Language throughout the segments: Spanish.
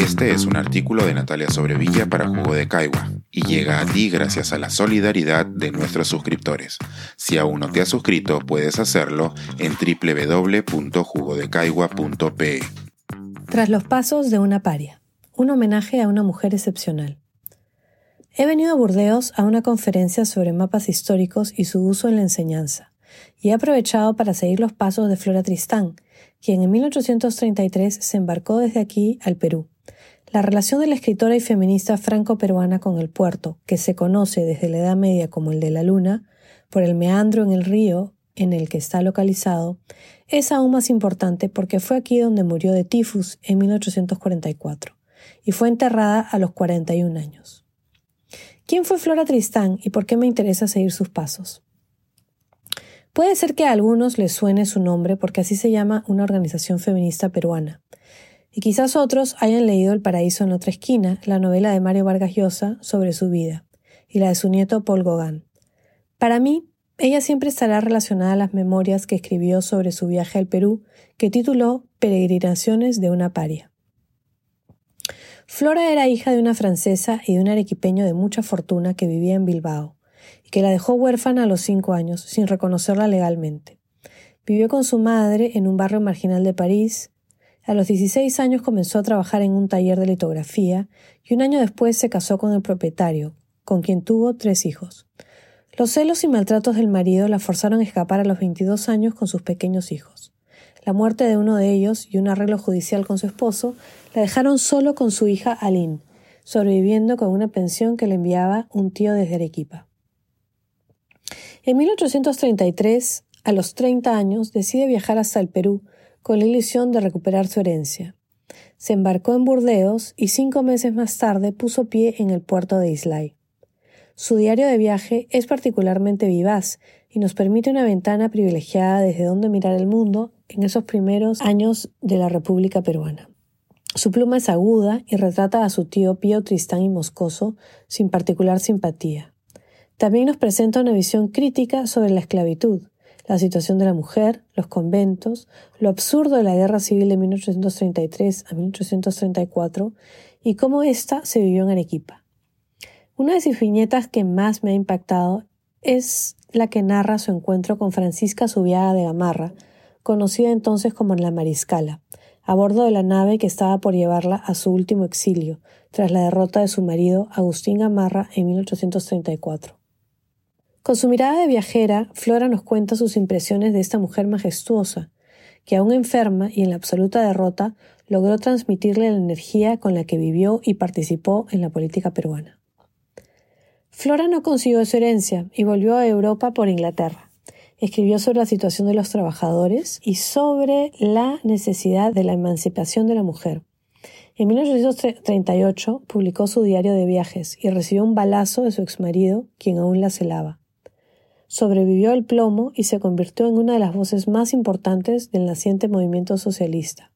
Este es un artículo de Natalia Sobrevilla para Jugo de Caigua y llega a ti gracias a la solidaridad de nuestros suscriptores. Si aún no te has suscrito, puedes hacerlo en www.jugodecaigua.pe. Tras los pasos de una paria, un homenaje a una mujer excepcional. He venido a Burdeos a una conferencia sobre mapas históricos y su uso en la enseñanza, y he aprovechado para seguir los pasos de Flora Tristán, quien en 1833 se embarcó desde aquí al Perú. La relación de la escritora y feminista franco-peruana con el puerto, que se conoce desde la Edad Media como el de la Luna, por el meandro en el río en el que está localizado, es aún más importante porque fue aquí donde murió de tifus en 1844 y fue enterrada a los 41 años. ¿Quién fue Flora Tristán y por qué me interesa seguir sus pasos? Puede ser que a algunos les suene su nombre porque así se llama una organización feminista peruana. Y quizás otros hayan leído El paraíso en otra esquina, la novela de Mario Vargas Llosa sobre su vida, y la de su nieto Paul Gauguin. Para mí, ella siempre estará relacionada a las memorias que escribió sobre su viaje al Perú, que tituló Peregrinaciones de una paria. Flora era hija de una francesa y de un arequipeño de mucha fortuna que vivía en Bilbao que la dejó huérfana a los cinco años, sin reconocerla legalmente. Vivió con su madre en un barrio marginal de París. A los 16 años comenzó a trabajar en un taller de litografía y un año después se casó con el propietario, con quien tuvo tres hijos. Los celos y maltratos del marido la forzaron a escapar a los 22 años con sus pequeños hijos. La muerte de uno de ellos y un arreglo judicial con su esposo la dejaron solo con su hija Aline, sobreviviendo con una pensión que le enviaba un tío desde Arequipa. En 1833, a los 30 años, decide viajar hasta el Perú con la ilusión de recuperar su herencia. Se embarcó en Burdeos y cinco meses más tarde puso pie en el puerto de Islay. Su diario de viaje es particularmente vivaz y nos permite una ventana privilegiada desde donde mirar el mundo en esos primeros años de la República Peruana. Su pluma es aguda y retrata a su tío Pío Tristán y Moscoso sin particular simpatía. También nos presenta una visión crítica sobre la esclavitud, la situación de la mujer, los conventos, lo absurdo de la guerra civil de 1833 a 1834 y cómo ésta se vivió en Arequipa. Una de sus viñetas que más me ha impactado es la que narra su encuentro con Francisca Subiaga de Gamarra, conocida entonces como la Mariscala, a bordo de la nave que estaba por llevarla a su último exilio, tras la derrota de su marido Agustín Gamarra en 1834. Con su mirada de viajera, Flora nos cuenta sus impresiones de esta mujer majestuosa, que aún enferma y en la absoluta derrota, logró transmitirle la energía con la que vivió y participó en la política peruana. Flora no consiguió su herencia y volvió a Europa por Inglaterra. Escribió sobre la situación de los trabajadores y sobre la necesidad de la emancipación de la mujer. En 1838 publicó su diario de viajes y recibió un balazo de su exmarido, quien aún la celaba sobrevivió al plomo y se convirtió en una de las voces más importantes del naciente movimiento socialista,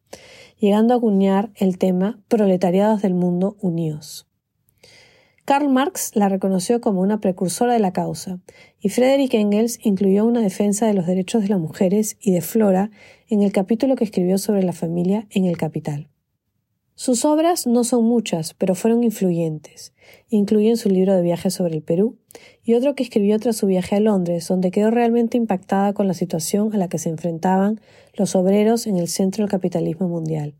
llegando a acuñar el tema Proletariados del Mundo Unidos. Karl Marx la reconoció como una precursora de la causa, y Friedrich Engels incluyó una defensa de los derechos de las mujeres y de Flora en el capítulo que escribió sobre la familia en El Capital. Sus obras no son muchas, pero fueron influyentes. Incluyen su libro de viajes sobre el Perú y otro que escribió tras su viaje a Londres, donde quedó realmente impactada con la situación a la que se enfrentaban los obreros en el centro del capitalismo mundial,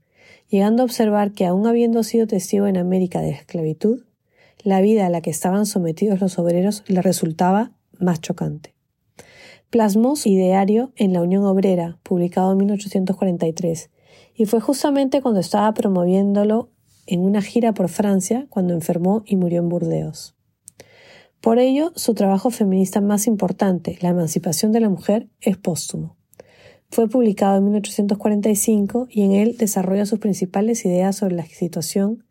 llegando a observar que aun habiendo sido testigo en América de esclavitud, la vida a la que estaban sometidos los obreros le resultaba más chocante. Plasmó su ideario en La Unión Obrera, publicado en 1843, y fue justamente cuando estaba promoviéndolo en una gira por Francia cuando enfermó y murió en Burdeos. Por ello, su trabajo feminista más importante, La emancipación de la mujer, es póstumo. Fue publicado en 1845 y en él desarrolla sus principales ideas sobre la situación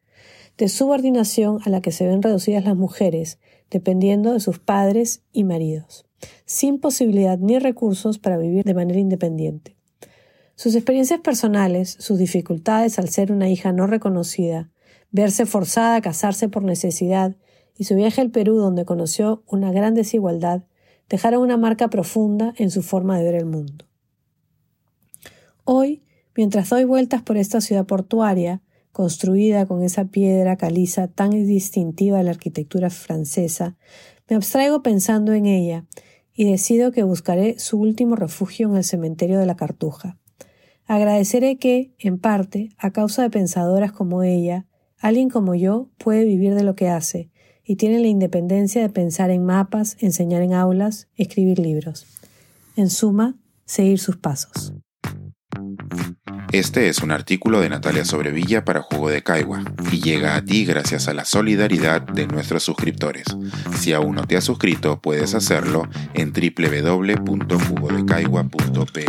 de subordinación a la que se ven reducidas las mujeres, dependiendo de sus padres y maridos, sin posibilidad ni recursos para vivir de manera independiente. Sus experiencias personales, sus dificultades al ser una hija no reconocida, verse forzada a casarse por necesidad y su viaje al Perú donde conoció una gran desigualdad dejaron una marca profunda en su forma de ver el mundo. Hoy, mientras doy vueltas por esta ciudad portuaria, construida con esa piedra caliza tan distintiva de la arquitectura francesa, me abstraigo pensando en ella y decido que buscaré su último refugio en el cementerio de la Cartuja. Agradeceré que, en parte, a causa de pensadoras como ella, alguien como yo puede vivir de lo que hace y tiene la independencia de pensar en mapas, enseñar en aulas, escribir libros. En suma, seguir sus pasos. Este es un artículo de Natalia Sobrevilla para Jugo de Caigua y llega a ti gracias a la solidaridad de nuestros suscriptores. Si aún no te has suscrito, puedes hacerlo en www.jugodecaigua.pe.